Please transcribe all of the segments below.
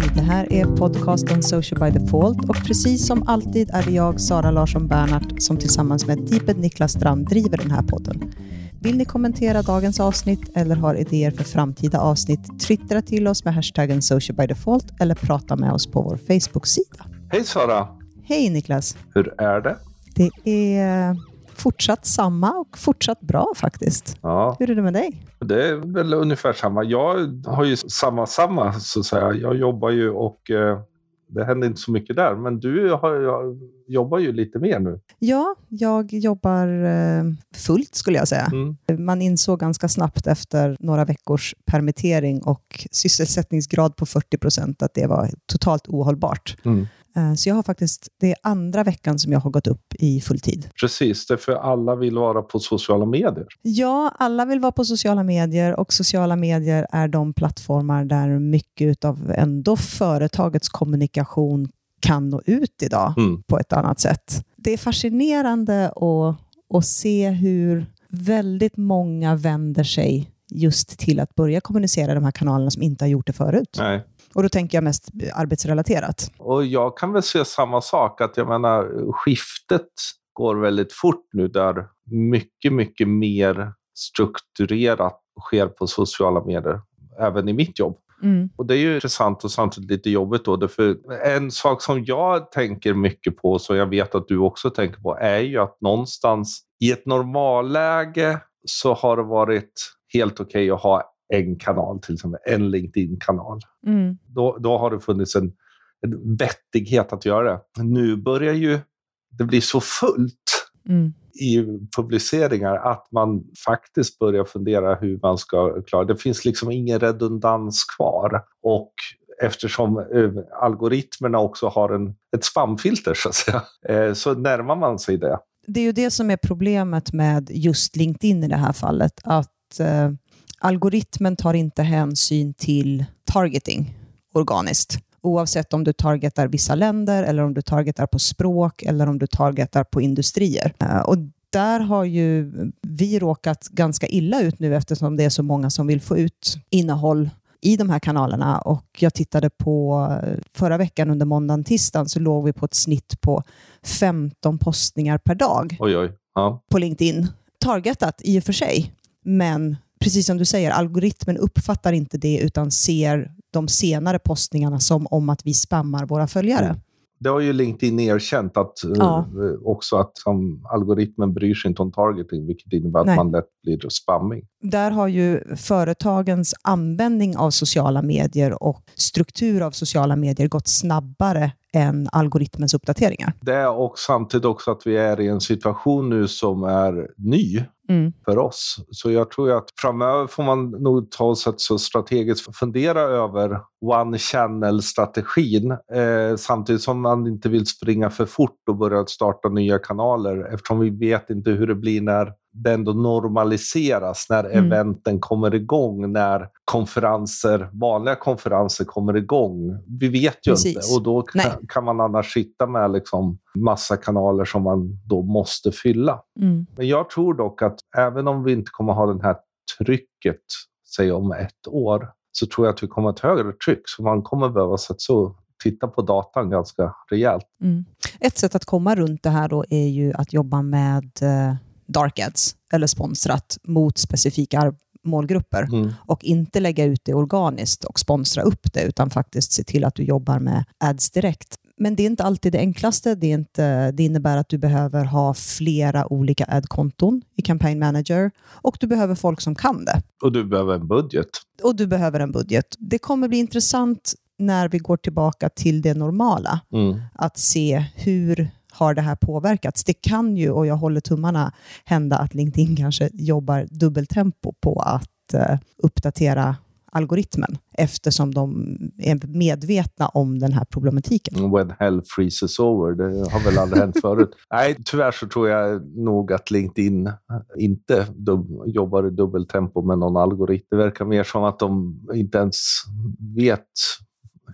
Hej, det här är podcasten Social by Default och precis som alltid är det jag, Sara Larsson Bernhardt, som tillsammans med Deeped Niklas Strand driver den här podden. Vill ni kommentera dagens avsnitt eller har idéer för framtida avsnitt, twittra till oss med hashtaggen Social by Default eller prata med oss på vår Facebook-sida. Hej Sara! Hej Niklas! Hur är det? Det är fortsatt samma och fortsatt bra faktiskt. Ja, Hur är det med dig? det är väl ungefär samma. Jag har ju samma, samma så att säga. Jag jobbar ju och eh, det händer inte så mycket där. Men du har, jobbar ju lite mer nu. Ja, jag jobbar eh, fullt skulle jag säga. Mm. Man insåg ganska snabbt efter några veckors permittering och sysselsättningsgrad på 40 procent att det var totalt ohållbart. Mm. Eh, Så jag har faktiskt, det är andra veckan som jag har gått upp i fulltid. Precis, det är för alla vill vara på sociala medier. Ja, alla vill vara på sociala medier och sociala medier är de plattformar där mycket av ändå företagets kommunikation kan nå ut idag Mm. på ett annat sätt. Det är fascinerande att, att se hur väldigt många vänder sig just till att börja kommunicera i de här kanalerna som inte har gjort det förut. Nej. Och då tänker jag mest arbetsrelaterat. Och jag kan väl se samma sak, att jag menar skiftet går väldigt fort nu där mycket, mycket mer strukturerat sker på sociala medier, även i mitt jobb. Mm. Och det är ju intressant och samtidigt lite jobbigt då. För en sak som jag tänker mycket på, som jag vet att du också tänker på, är ju att någonstans i ett normalläge så har det varit helt okej att ha en kanal, till exempel en LinkedIn-kanal. Mm. Då, då har det funnits en, en vettighet att göra det. Nu börjar ju det bli så fullt Mm. i publiceringar att man faktiskt börjar fundera hur man ska klara det. finns liksom ingen redundans kvar. Och eftersom eh, algoritmerna också har en, ett spamfilter så att säga, eh, så närmar man sig det. Det är ju det som är problemet med just LinkedIn i det här fallet. Att eh, algoritmen tar inte hänsyn till targeting organiskt. Oavsett om du targetar vissa länder, eller om du targetar på språk, eller om du targetar på industrier. Eh, och där har ju vi råkat ganska illa ut nu eftersom det är så många som vill få ut innehåll i de här kanalerna. Och jag tittade på eh, förra veckan under måndagen, tisdagen, så låg vi på ett snitt på 15 postningar per dag Oj, oj. Ja. på LinkedIn. Targetat i och för sig, men precis som du säger, algoritmen uppfattar inte det utan ser de senare postningarna som om att vi spammar våra följare. Mm. Det har ju LinkedIn erkänt att, eh, Ja. också att som, algoritmen bryr sig inte om targeting, vilket innebär att Nej. man lätt blir spamming. Där har ju företagens användning av sociala medier och struktur av sociala medier gått snabbare än algoritmens uppdateringar. Det och samtidigt också att vi är i en situation nu som är ny Mm. för oss. Så jag tror ju att framöver får man nog ta oss ett så strategiskt fundera över one channel-strategin eh, samtidigt som man inte vill springa för fort och börja starta nya kanaler eftersom vi vet inte hur det blir när det ändå normaliseras, när Mm. eventen kommer igång, när konferenser, vanliga konferenser kommer igång. Vi vet ju Precis. inte och då kan, kan man annars sitta med liksom massa kanaler som man då måste fylla. Mm. Men jag tror dock att även om vi inte kommer ha det här trycket, säg om ett år, så tror jag att vi kommer ha ett högre tryck. Så man kommer behöva sätta så, titta på datan ganska rejält. Mm. Ett sätt att komma runt det här då är ju att jobba med eh, dark ads, eller sponsrat, mot specifika målgrupper. Mm. och inte lägga ut det organiskt och sponsra upp det, utan faktiskt se till att du jobbar med ads direkt. Men det är inte alltid det enklaste. Det, är inte, det innebär att du behöver ha flera olika ad-konton i Campaign Manager och du behöver folk som kan det. Och du behöver en budget. Och du behöver en budget. Det kommer bli intressant när vi går tillbaka till det normala, Mm. att se hur har det här påverkats. Det kan ju, och jag håller tummarna, hända att LinkedIn kanske jobbar dubbeltempo på att eh, uppdatera algoritmen eftersom de är medvetna om den här problematiken. When hell freezes over. Det har väl aldrig hänt förut. Nej, tyvärr så tror jag nog att LinkedIn inte dub- jobbar i dubbeltempo med någon algoritm. Det verkar mer som att de inte ens vet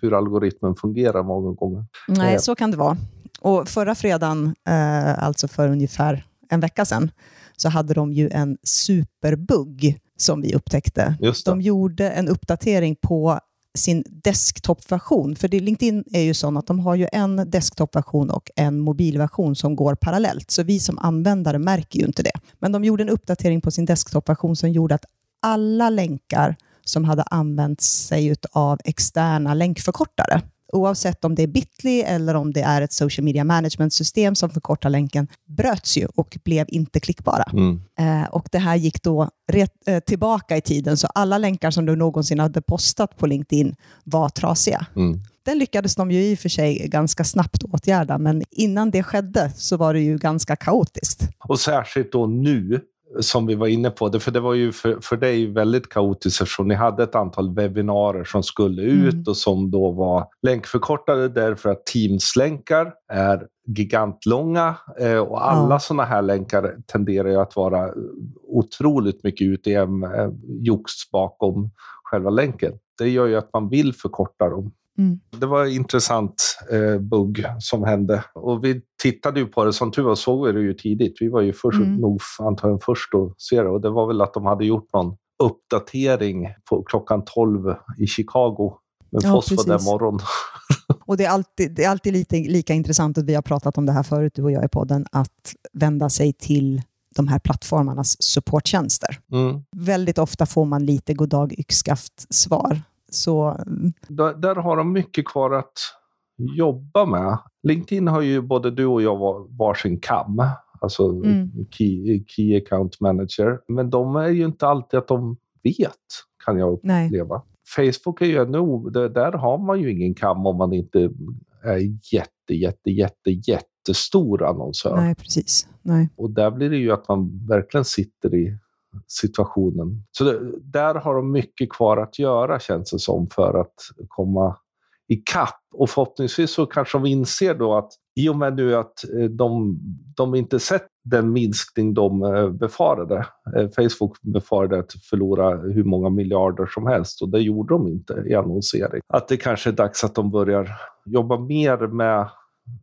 hur algoritmen fungerar många gånger. Nej, Eh. så kan det vara. Och förra fredagen, eh, alltså för ungefär en vecka sedan, så hade de ju en superbugg som vi upptäckte. De gjorde en uppdatering på sin desktop-version. För det, LinkedIn är ju sån att de har ju en desktop-version och en mobilversion som går parallellt. Så vi som användare märker ju inte det. Men de gjorde en uppdatering på sin desktop-version som gjorde att alla länkar som hade använt sig av externa länkförkortare, oavsett om det är Bitly eller om det är ett social media management-system som förkortar länken, bröts ju och blev inte klickbara. Mm. Eh, och Det här gick då eh, tillbaka i tiden, så alla länkar som du någonsin hade postat på LinkedIn var trasiga. Mm. Den lyckades de ju i och för sig ganska snabbt åtgärda, men innan det skedde så var det ju ganska kaotiskt. Och särskilt då nu som vi var inne på, det, för det var ju för, för dig väldigt kaotiskt eftersom ni hade ett antal webbinarier som skulle ut mm. och som då var länkförkortade därför att Teams-länkar är gigantlånga eh, och alla ja. sådana här länkar tenderar ju att vara otroligt mycket UTM-jox eh, bakom själva länken. Det gör ju att man vill förkorta dem. Mm. Det var en intressant eh, bugg som hände. Och vi tittade ju på det, som tur var såg vi det ju tidigt. Vi var ju först, mm. nog antagligen först att se det. Och det var väl att de hade gjort någon uppdatering på klockan 12 i Chicago. Men ja, Foss var där morgon. Och det är alltid, det är alltid lite, lika intressant, att vi har pratat om det här förut, du och jag i podden, att vända sig till de här plattformarnas supporttjänster. Mm. Väldigt ofta får man lite goddag yxskaft svar så... Mm. Där, där, har de mycket kvar att jobba med. LinkedIn har ju både du och jag var, varsin kam, alltså mm. key, key account manager. Men de är ju inte alltid att de vet, kan jag uppleva. Nej. Facebook är ju ännu, där har man ju ingen kam om man inte är jätte, jätte, jätte, jättestor annonsör. Nej, precis. Nej. Och där blir det ju att man verkligen sitter i situationen. Så det, där har de mycket kvar att göra känns det som för att komma ikapp. Och förhoppningsvis så kanske de inser då att i och med nu att eh, de, de inte sett den minskning de eh, befarade. Eh, Facebook befarade att förlora hur många miljarder som helst och det gjorde de inte i annonsering. Att det kanske är dags att de börjar jobba mer med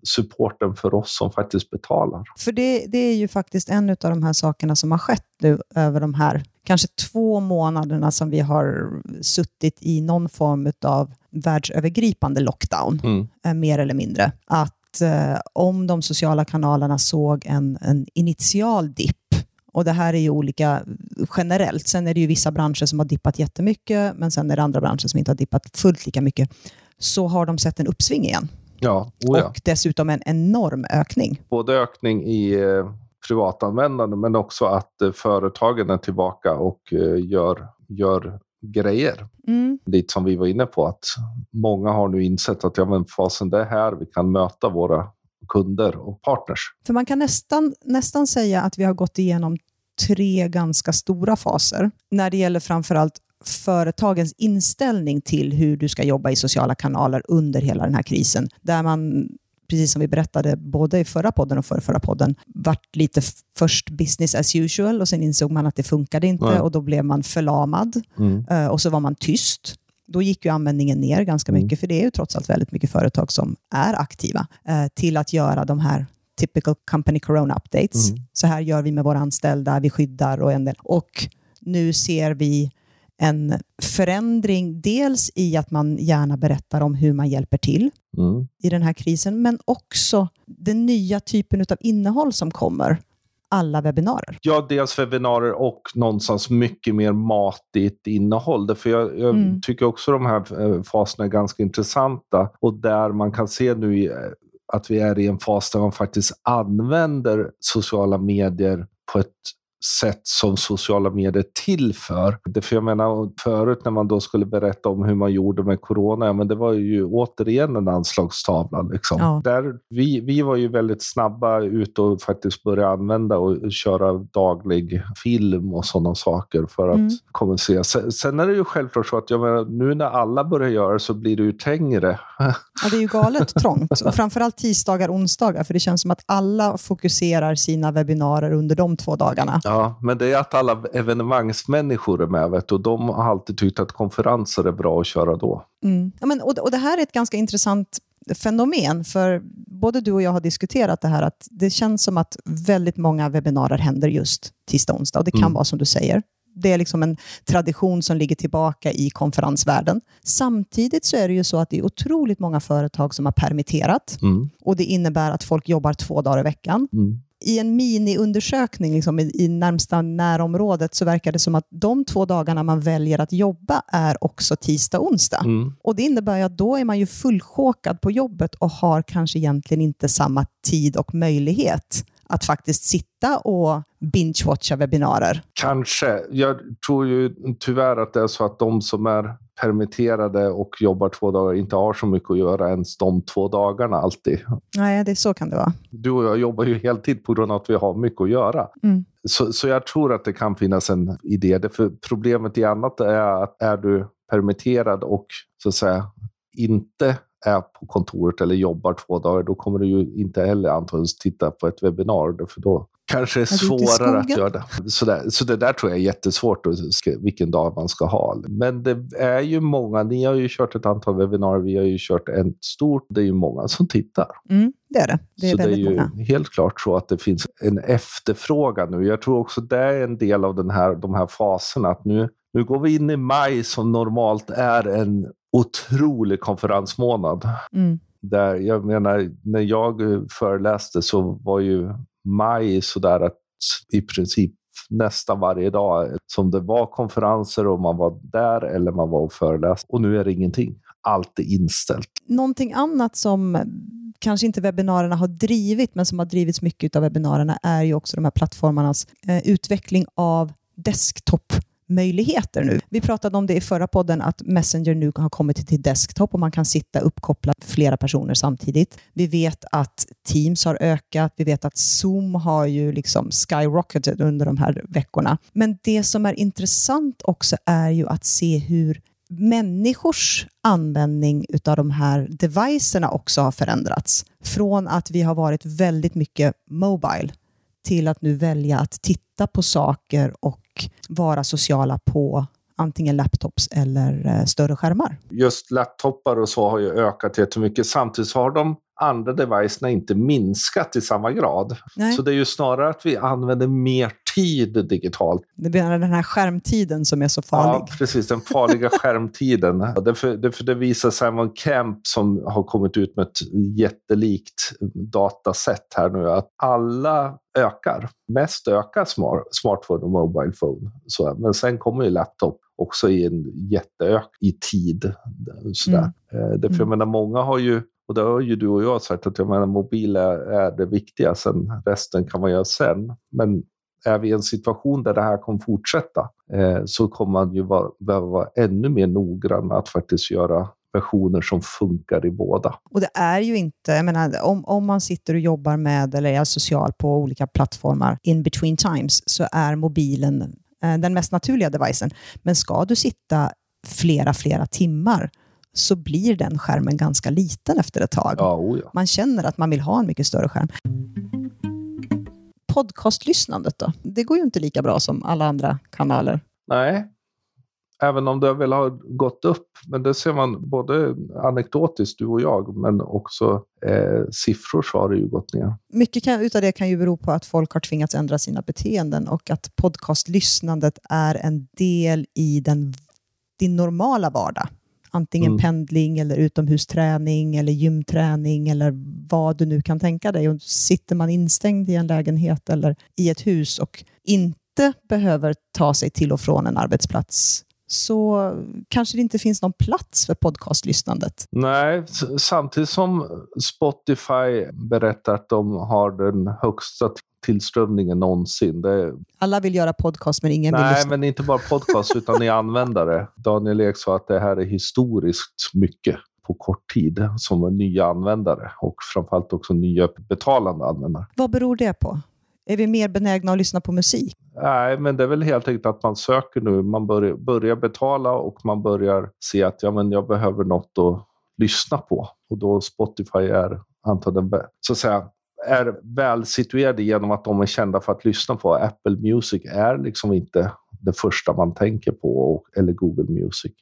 supporten för oss som faktiskt betalar. För det, det är ju faktiskt en av de här sakerna som har skett nu över de här kanske två månaderna som vi har suttit i någon form av världsövergripande lockdown, mm. eh, mer eller mindre. Att eh, om de sociala kanalerna såg en, en initial dipp och det här är ju olika generellt. Sen är det ju vissa branscher som har dippat jättemycket, men sen är det andra branscher som inte har dippat fullt lika mycket. Så har de sett en uppsving igen. Ja, oh ja. Och dessutom en enorm ökning. Både ökning i eh, privatanvändande men också att eh, företagen är tillbaka och eh, gör, gör grejer. Mm. Lite som vi var inne på, att många har nu insett att ja, men fasen det är här vi kan möta våra kunder och partners. För man kan nästan, nästan säga att vi har gått igenom tre ganska stora faser när det gäller framförallt företagens inställning till hur du ska jobba i sociala kanaler under hela den här krisen. Där man, precis som vi berättade både i förra podden och förra, förra podden, vart lite först business as usual och sen insåg man att det funkade inte Nej. och då blev man förlamad mm. Eh, och så var man tyst. Då gick ju användningen ner ganska mm. mycket, för det är ju trots allt väldigt mycket företag som är aktiva, eh, till att göra de här typical company corona updates. Mm. Så här gör vi med våra anställda, vi skyddar och en del. Och nu ser vi en förändring, dels i att man gärna berättar om hur man hjälper till mm. i den här krisen, men också den nya typen av innehåll som kommer alla webbinarier. Ja, dels webbinarier och någonstans mycket mer matigt innehåll. För jag, jag mm. tycker också de här eh, faserna är ganska intressanta och där man kan se nu eh, att vi är i en fas där man faktiskt använder sociala medier på ett sätt som sociala medier till för. Det för jag menar, förut när man då skulle berätta om hur man gjorde med corona, ja, men det var ju återigen en anslagstavla. Liksom. Ja. Där, vi, vi var ju väldigt snabba ut och faktiskt börja använda och köra daglig film och sådana saker för att mm. kommunicera. Sen, sen är det ju självklart så att jag menar, nu när alla börjar göra det så blir det ju tängre. Ja, det är ju galet trångt. Och framförallt tisdagar och onsdagar, för det känns som att alla fokuserar sina webbinarier under de två dagarna. Ja. Ja, men det är att alla evenemangsmänniskor är med vet och de har alltid tyckt att konferenser är bra att köra då. Mm. Ja, men, och, och Det här är ett ganska intressant fenomen, för både du och jag har diskuterat det här att det känns som att väldigt många webbinarier händer just tisdag och onsdag och det kan mm. vara som du säger. Det är liksom en tradition som ligger tillbaka i konferensvärlden. Samtidigt så är det ju så att det är otroligt många företag som har permitterat Mm. och det innebär att folk jobbar två dagar i veckan. Mm. I en miniundersökning liksom i, i närmsta närområdet så verkar det som att de två dagarna man väljer att jobba är också tisdag och onsdag. Mm. Och Det innebär ju att då är man ju fullchokad på jobbet och har kanske egentligen inte samma tid och möjlighet att faktiskt sitta och binge-watcha webbinarier. Kanske. Jag tror ju tyvärr att det är så att de som är permitterade och jobbar två dagar inte har så mycket att göra ens de två dagarna alltid. Nej, det, så kan det vara. Du och jag jobbar ju heltid på grund av att vi har mycket att göra. Mm. Så, så jag tror att det kan finnas en idé. Det för problemet i annat är att är du permitterad och så att säga inte är på kontoret eller jobbar två dagar, då kommer du ju inte heller antagligen titta på ett webbinar, för då kanske är svårare att göra. Så, där, så det där tror jag är jättesvårt, vilken dag man ska ha. Men det är ju många, ni har ju kört ett antal webbinarier, vi har ju kört en stort, det är ju många som tittar. Mm, det är det. Det är så det är ju många. helt klart så att det finns en efterfrågan nu. Jag tror också det är en del av den här, de här faserna. Att nu, nu går vi in i maj som normalt är en otrolig konferensmånad. Mm. Där, jag menar, när jag föreläste så var ju maj sådär att i princip nästan varje dag som det var konferenser och man var där eller man var och föreläste. Och nu är det ingenting. Allt är inställt. Någonting annat som kanske inte webbinarierna har drivit, men som har drivits mycket av webbinarierna, är ju också de här plattformarnas eh, utveckling av desktop möjligheter nu. Vi pratade om det i förra podden, att Messenger nu har kommit till desktop och man kan sitta uppkopplad flera personer samtidigt. Vi vet att Teams har ökat, vi vet att Zoom har ju liksom skyrocketed under de här veckorna. Men det som är intressant också är ju att se hur människors användning av de här devicerna också har förändrats. Från att vi har varit väldigt mycket mobile till att nu välja att titta på saker och vara sociala på antingen laptops eller eh, större skärmar. just laptopar och så har ju ökat jättemycket. Samtidigt har de andra devicerna inte minskat i samma grad. Nej. Så det är ju snarare att vi använder mer tid digitalt. Det blir den här skärmtiden som är så farlig. Ja, precis. Den farliga skärmtiden. Och Därför, därför det visar Simon Kemp som har kommit ut med ett jättelikt dataset här nu att alla ökar. Mest ökar smart, smartphone och mobile phone. Så, men sen kommer ju laptop också i en jätteök i tid. Sådär. Eh, Därför jag Mm. menar, många har ju och det har ju du och jag sagt att jag menar, mobil är, är det viktiga, sen resten kan man göra sen. Men är vi i en situation där det här kommer fortsätta eh, så kommer man ju vara, behöva vara ännu mer noggrann med att faktiskt göra versioner som funkar i båda. Och det är ju inte, jag menar, om, om man sitter och jobbar med eller är social på olika plattformar in between times så är mobilen eh, den mest naturliga devicen. Men ska du sitta flera, flera timmar så blir den skärmen ganska liten efter ett tag. Ja, ja. Man känner att man vill ha en mycket större skärm. Podcastlyssnandet då? Det går ju inte lika bra som alla andra kanaler. Nej, även om det väl har gått upp. Men det ser man både anekdotiskt, du och jag, men också eh, siffror så har det ju gått ner. Mycket kan, utav det kan ju bero på att folk har tvingats ändra sina beteenden och att podcastlyssnandet är en del i den, din normala vardag. Antingen Mm. pendling, eller utomhusträning, eller gymträning eller vad du nu kan tänka dig. Och sitter man instängd i en lägenhet eller i ett hus och inte behöver ta sig till och från en arbetsplats så kanske det inte finns någon plats för podcastlyssnandet. Nej, samtidigt som Spotify berättar att de har den högsta tillströmningen någonsin. Det, Alla vill göra podcast men ingen vill nej, lyssna. men inte bara podcast utan i användare. Daniel Ek sa att det här är historiskt mycket på kort tid som nya användare och framförallt också nya betalande användare. Vad beror det på? Är vi mer benägna att lyssna på musik? Nej, men det är väl helt enkelt att man söker nu. Man börjar, börjar betala och man börjar se att ja, men jag behöver något att lyssna på. Och då Spotify är antagligen så att säga, är väl situerade genom att de är kända för att lyssna på. Apple Music är liksom inte det första man tänker på, och, eller Google Music.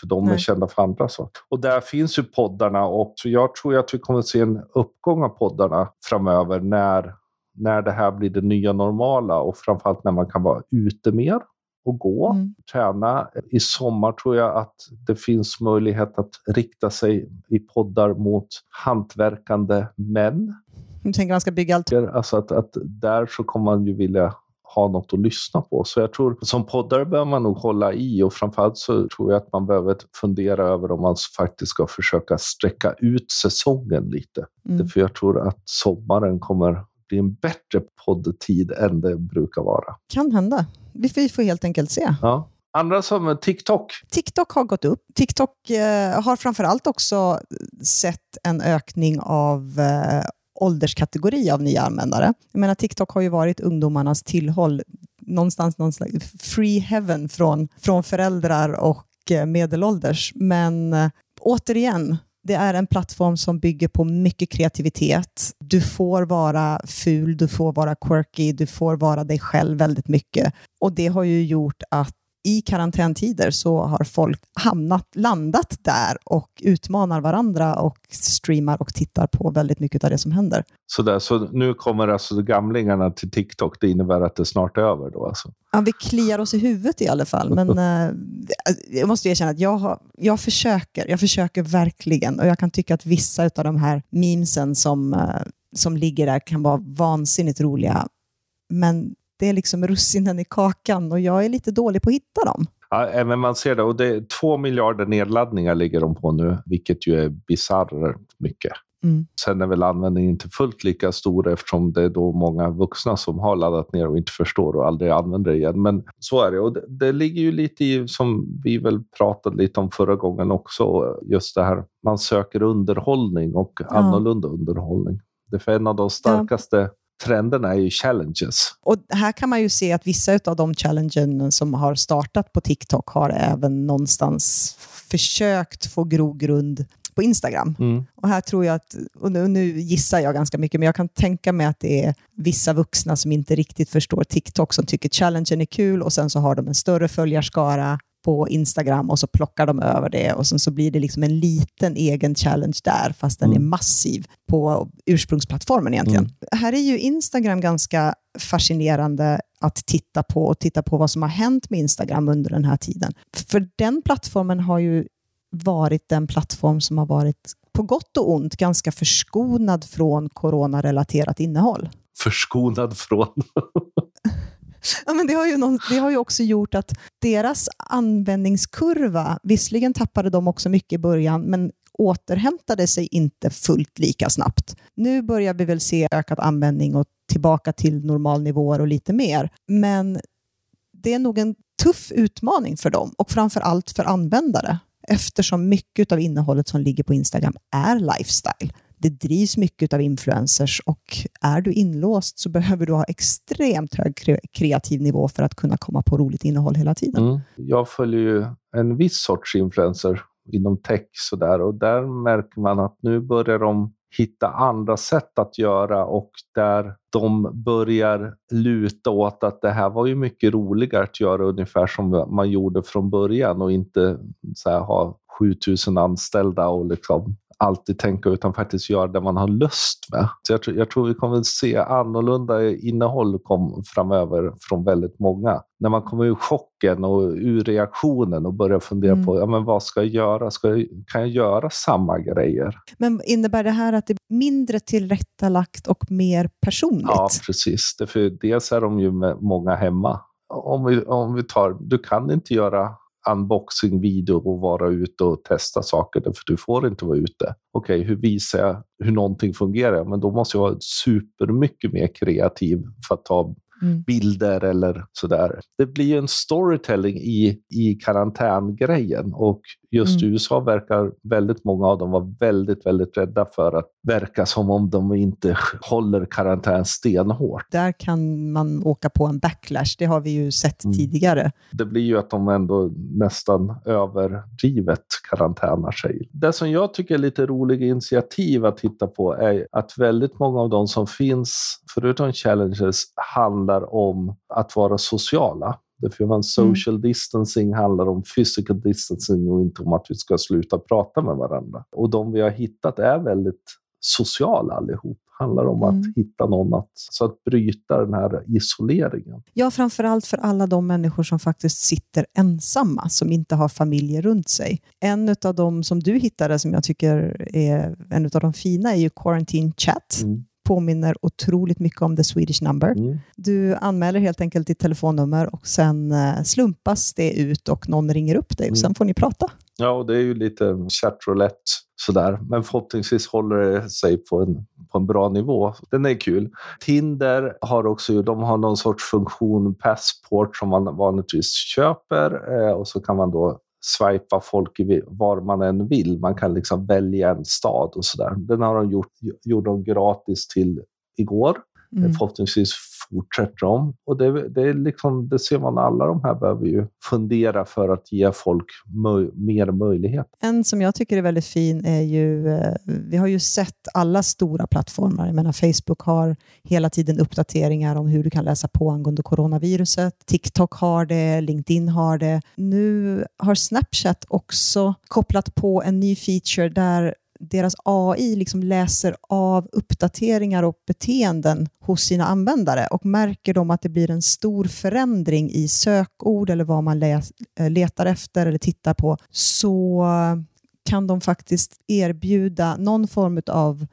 För de är Nej. kända för andra saker. Och där finns ju poddarna och så jag tror att vi kommer att se en uppgång av poddarna framöver när när det här blir det nya normala och framförallt när man kan vara ute mer. och gå, mm. träna. I sommar tror jag att det finns möjlighet att rikta sig i poddar mot hantverkande män. Du tänker man ska bygga allt? Alltså att, att där så kommer man ju vilja ha något att lyssna på. Så jag tror som poddare behöver man nog hålla i och framförallt så tror jag att man behöver fundera över om man faktiskt ska försöka sträcka ut säsongen lite. Mm. För jag tror att sommaren kommer bli en bättre poddtid än det brukar vara. Kan hända. Vi får helt enkelt se. Ja. Andra som TikTok. TikTok har gått upp. TikTok eh, har framförallt också sett en ökning av eh, ålderskategori av nya användare. Jag menar, TikTok har ju varit ungdomarnas tillhåll, någonstans någon slags free heaven från, från föräldrar och eh, medelålders. Men äh, återigen, det är en plattform som bygger på mycket kreativitet. Du får vara ful, du får vara quirky, du får vara dig själv väldigt mycket. Och det har ju gjort att i karantäntider så har folk hamnat, landat där och utmanar varandra och streamar och tittar på väldigt mycket av det som händer. Så, där, så nu kommer alltså gamlingarna till TikTok. Det innebär att det snart är över då? Alltså. Ja, vi kliar oss i huvudet i alla fall. Men äh, jag måste erkänna att jag, har, jag, försöker. Jag försöker verkligen. Och jag kan tycka att vissa av de här memesen som, äh, som ligger där kan vara vansinnigt roliga. Men det är liksom russinen i kakan och jag är lite dålig på att hitta dem. Ja, men man ser det. Och det två miljarder nedladdningar ligger de på nu, vilket ju är bisarrt mycket. Mm. Sen är väl användningen inte fullt lika stor eftersom det är då många vuxna som har laddat ner och inte förstår och aldrig använder det igen. Men så är det. Och det, det ligger ju lite i, som vi väl pratade lite om förra gången också, just det här man söker underhållning och ja. annorlunda underhållning. Det är en av de starkaste ja trenderna är ju challenges. Och här kan man ju se att vissa av de challenges som har startat på TikTok har även någonstans försökt få grogrund på Instagram. Mm. Och här tror jag att, och nu, nu, gissar jag ganska mycket, men jag kan tänka mig att det är vissa vuxna som inte riktigt förstår TikTok som tycker challengen är kul och sen så har de en större följarskara på Instagram och så plockar de över det och sen så blir det liksom en liten egen challenge där, fast den mm. är massiv på ursprungsplattformen egentligen. Mm. Här är ju Instagram ganska fascinerande att titta på och titta på vad som har hänt med Instagram under den här tiden. För den plattformen har ju varit den plattform som har varit på gott och ont ganska förskonad från coronarelaterat innehåll. Förskonad från? Ja, men det, har ju någon, det har ju också gjort att deras användningskurva, visserligen tappade de också mycket i början, men återhämtade sig inte fullt lika snabbt. Nu börjar vi väl se ökad användning och tillbaka till normalnivåer och lite mer. Men det är nog en tuff utmaning för dem och framför allt för användare eftersom mycket av innehållet som ligger på Instagram är lifestyle det drivs mycket av influencers och är du inlåst så behöver du ha extremt hög kreativ nivå för att kunna komma på roligt innehåll hela tiden. Mm. Jag följer ju en viss sorts influencer inom tech sådär och där märker man att nu börjar de hitta andra sätt att göra och där de börjar luta åt att det här var ju mycket roligare att göra ungefär som man gjorde från början och inte så här, ha 7000 anställda och liksom alltid tänka utan faktiskt göra det man har lust med. Så jag, jag tror vi kommer att se annorlunda innehåll kom framöver från väldigt många. När man kommer ur chocken och ur reaktionen och börjar fundera mm. på ja, men vad ska jag göra? Ska jag, kan jag göra samma grejer? Men innebär det här att det är mindre tillrättalagt och mer personligt? Ja, precis. Det för dels är de ju många hemma. Om vi, om vi tar, du kan inte göra unboxing-video och vara ute och testa saker, för du får inte vara ute. Okej, okay, hur visar jag hur någonting fungerar? Men då måste jag vara supermycket mer kreativ för att ta mm. bilder eller sådär. Det blir en storytelling i, i karantängrejen och just mm. i USA verkar väldigt många av dem vara väldigt, väldigt rädda för att verka som om de inte håller karantän stenhårt. Där kan man åka på en backlash, det har vi ju sett mm. tidigare. Det blir ju att de ändå nästan överdrivet karantänar sig. Det som jag tycker är lite roliga initiativ att titta på är att väldigt många av de som finns, förutom challenges, handlar om att vara sociala. Därför man mm. social mm. distancing handlar om physical distancing och inte om att vi ska sluta prata med varandra. Och de vi har hittat är väldigt sociala allihop. handlar om Mm. att hitta någon att, så att bryta den här isoleringen. Ja, framför allt för alla de människor som faktiskt sitter ensamma, som inte har familjer runt sig. En av de som du hittade, som jag tycker är en av de fina, är ju Quarantine Chat. Mm. Påminner otroligt mycket om The Swedish Number. Mm. Du anmäler helt enkelt ditt telefonnummer och sen eh, slumpas det ut och någon ringer upp dig och Mm. sen får ni prata. Ja, och det är ju lite chatroulette sådär. Men förhoppningsvis håller det sig på en, på en bra nivå. Den är kul. Tinder har också de har någon sorts funktion, passport, som man vanligtvis köper eh, och så kan man då swipa folk var man än vill. Man kan liksom välja en stad och sådär. Den har de gjort, gjorde de gratis till igår. Mm. Förhoppningsvis fortsätter de. Och det, det, är liksom, det ser man, alla de här behöver ju fundera för att ge folk möj, mer möjlighet. En som jag tycker är väldigt fin är ju, eh, vi har ju sett alla stora plattformar. Jag menar, Facebook har hela tiden uppdateringar om hur du kan läsa på angående coronaviruset. TikTok har det, LinkedIn har det. Nu har Snapchat också kopplat på en ny feature där deras AI liksom läser av uppdateringar och beteenden hos sina användare och märker de att det blir en stor förändring i sökord eller vad man läs, eh, letar efter eller tittar på så kan de faktiskt erbjuda någon form av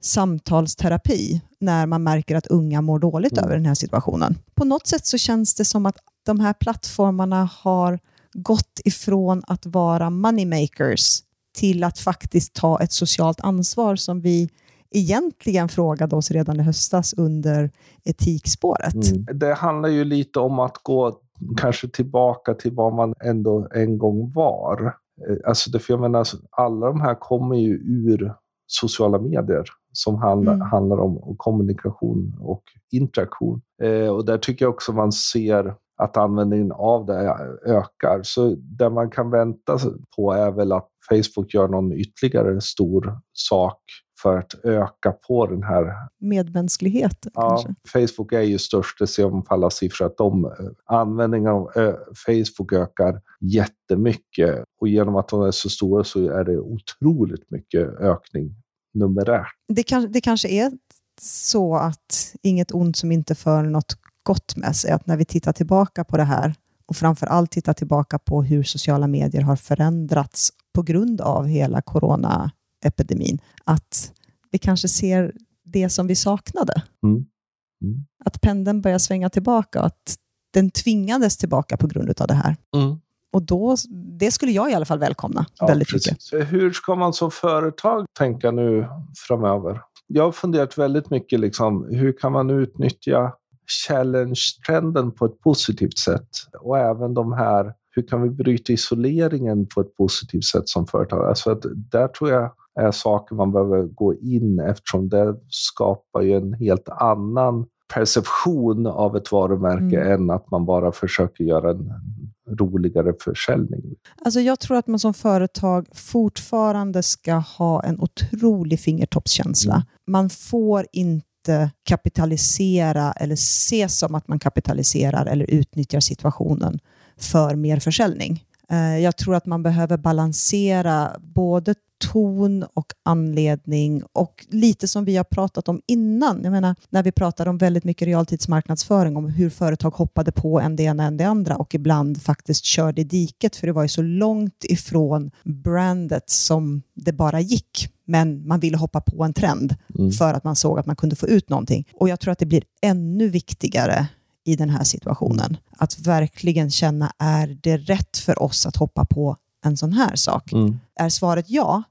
samtalsterapi när man märker att unga mår dåligt Mm. över den här situationen. På något sätt så känns det som att de här plattformarna har gått ifrån att vara moneymakers till att faktiskt ta ett socialt ansvar som vi egentligen frågade oss redan i höstas under etikspåret. Mm. Det handlar ju lite om att gå kanske tillbaka till vad man ändå en gång var. Eh, Alltså det, för jag menar, alla de här kommer ju ur sociala medier som handlar, Mm. handlar om kommunikation och interaktion. Eh, och där tycker jag också man ser att användningen av det ökar. Så det man kan vänta på är väl att Facebook gör någon ytterligare stor sak för att öka på den här Medmänsklighet Ja, kanske. Facebook är ju störst, det ser man på alla siffror, att de, eh, användningen av eh, Facebook ökar jättemycket. Och genom att de är så stora så är det otroligt mycket ökning numerärt. Det, kan, det kanske är så att inget ont som inte för något gott med sig. Att när vi tittar tillbaka på det här och framför allt tittar tillbaka på hur sociala medier har förändrats på grund av hela coronaepidemin, att vi kanske ser det som vi saknade. Mm. Mm. Att pendeln börjar svänga tillbaka och att den tvingades tillbaka på grund av det här. Och då, det skulle jag i alla fall välkomna Ja, väldigt precis. mycket. Hur ska man som företag tänka nu framöver? Jag har funderat väldigt mycket, liksom, hur kan man utnyttja challenge-trenden på ett positivt sätt? Och även de här, hur kan vi bryta isoleringen på ett positivt sätt som företag? Alltså att där tror jag är saker man behöver gå in eftersom det skapar ju en helt annan perception av ett varumärke Mm. än att man bara försöker göra en roligare försäljning. Alltså jag tror att man som företag fortfarande ska ha en otrolig fingertoppskänsla. Mm. Man får inte kapitalisera eller se som att man kapitaliserar eller utnyttjar situationen för mer försäljning. Eh, jag tror att man behöver balansera både ton och anledning och lite som vi har pratat om innan. Jag menar, när vi pratade om väldigt mycket realtidsmarknadsföring, om hur företag hoppade på en det ena än det andra och ibland faktiskt körde i diket, för det var ju så långt ifrån brandet som det bara gick. Men man ville hoppa på en trend Mm. för att man såg att man kunde få ut någonting. Och jag tror att det blir ännu viktigare i den här situationen. Att verkligen känna, är det rätt för oss att hoppa på en sån här sak? Mm. Är svaret ja,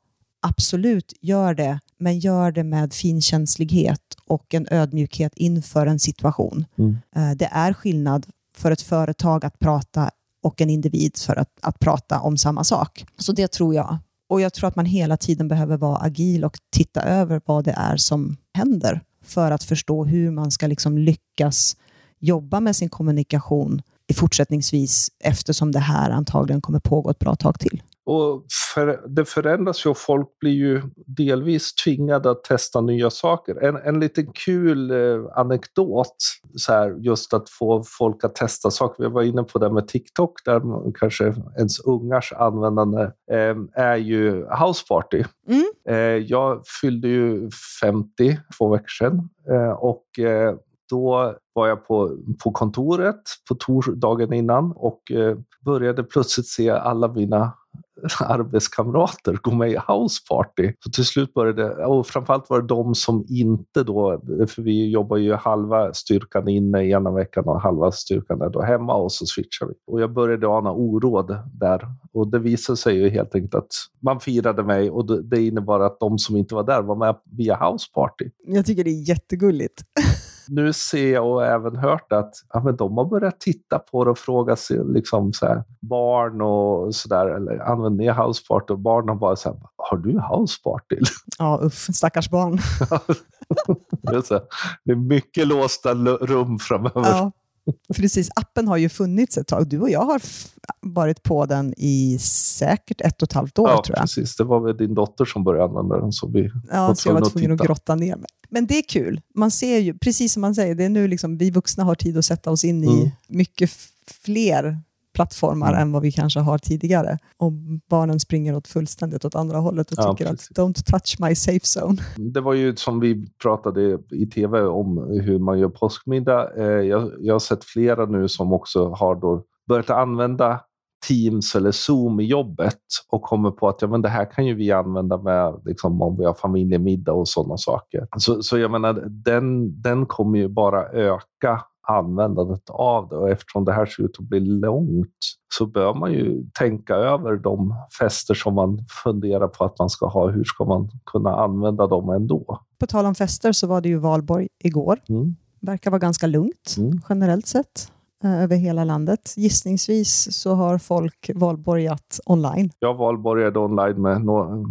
absolut gör det, men gör det med finkänslighet och en ödmjukhet inför en situation. Mm. Eh, Det är skillnad för ett företag att prata och en individ för att, att prata om samma sak. Så det tror jag. Och jag tror att man hela tiden behöver vara agil och titta över vad det är som händer för att förstå hur man ska liksom lyckas jobba med sin kommunikation fortsättningsvis eftersom det här antagligen kommer pågå ett bra tag till. Och för, det förändras ju och folk blir ju delvis tvingade att testa nya saker. En, en liten kul eh, anekdot, så här, just att få folk att testa saker. Vi var inne på det med TikTok, där kanske ens ungars användande eh, är ju houseparty. Mm. Eh, jag fyllde ju 50 två veckor sedan eh, och eh, då var jag på, på kontoret på torsdagen innan och eh, började plötsligt se alla mina arbetskamrater gå med i houseparty. Så till slut började och framförallt var det de som inte då, för vi jobbar ju halva styrkan inne ena veckan och halva styrkan är då hemma och så switchar vi. Och jag började ana oråd där och det visade sig ju helt enkelt att man firade mig och det innebar att de som inte var där var med via houseparty. Jag tycker det är jättegulligt. nu ser jag och även hört att ja, men de har börjat titta på det och fråga sig liksom så här, barn och sådär, eller använder ni houseparty? Och barnen har bara så här, har du houseparty? Ja, uff, stackars barn. det, är så, det är mycket låsta rum framöver. Ja. Precis, appen har ju funnits ett tag. Du och jag har varit på den i säkert ett och ett halvt år, ja, tror jag. precis. Det var väl din dotter som började använda den. Så vi ja, så jag var tvungen att, att grotta ner mig. Men det är kul. Man ser ju, precis som man säger, det är nu liksom vi vuxna har tid att sätta oss in i mm. mycket fler plattformar mm. än vad vi kanske har tidigare. Och barnen springer åt fullständigt åt andra hållet och ja, tycker precis. att don't touch my safe zone. Det var ju som vi pratade i tv om hur man gör påskmiddag. Eh, jag, jag har sett flera nu som också har då börjat använda Teams eller Zoom i jobbet och kommer på att ja, men det här kan ju vi använda med liksom, om vi har familjemiddag och sådana saker. Så, så jag menar, den, den kommer ju bara öka användandet av det och eftersom det här ser ut att bli långt så bör man ju tänka över de fester som man funderar på att man ska ha. Hur ska man kunna använda dem ändå? På tal om fester så var det ju valborg igår. Mm. Verkar vara ganska lugnt mm. generellt sett eh, över hela landet. Gissningsvis så har folk valborgat online. Jag valborgade online med,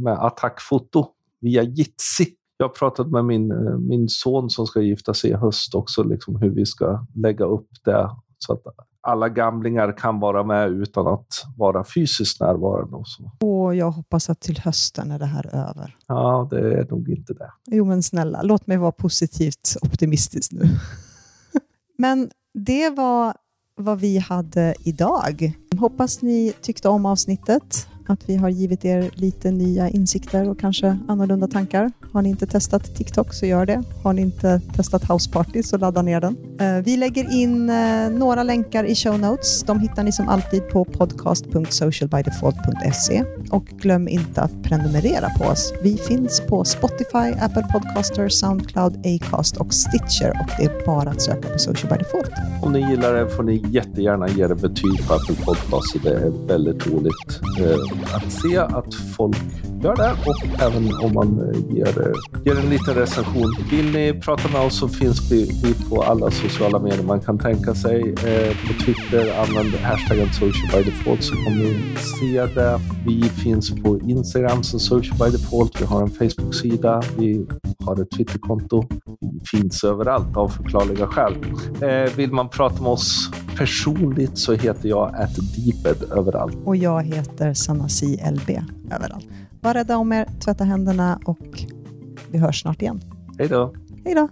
med attackfoto via Jitsi jag har pratat med min, eh, min son som ska gifta sig i höst också, liksom hur vi ska lägga upp det så att alla gamlingar kan vara med utan att vara fysiskt närvarande. Och, så. och jag hoppas att till hösten är det här över. Ja, det är nog inte det. Jo, men snälla, låt mig vara positivt optimistisk nu. men det var vad vi hade idag. Hoppas ni tyckte om avsnittet att vi har givit er lite nya insikter och kanske annorlunda tankar. Har ni inte testat TikTok så gör det. Har ni inte testat House Party så ladda ner den. Eh, vi lägger in eh, några länkar i show notes. De hittar ni som alltid på podcast.socialbydefault.se och glöm inte att prenumerera på oss. Vi finns på Spotify, Apple Podcaster, Soundcloud, Acast och Stitcher och det är bara att söka på Social by Default. Om ni gillar det får ni jättegärna ge det betyg på Apple Podcast. Det är väldigt roligt eh, att se att folk gör det och även om man eh, ger, eh, ger en liten recension. Vill ni prata med oss så finns vi, vi på alla sociala medier man kan tänka sig. Eh, på Twitter, använd hashtaggen Socialbydefault så kommer ni se det. Vi finns på Instagram som Socialbydefault. Vi har en Facebook-sida. Vi har ett Twitterkonto. Vi finns överallt av förklarliga skäl. Eh, vill man prata med oss personligt så heter jag at deeped överallt. Och jag heter Sanasi LB överallt. Var rädda om er, tvätta händerna och vi hörs snart igen. Hej då. Hej då.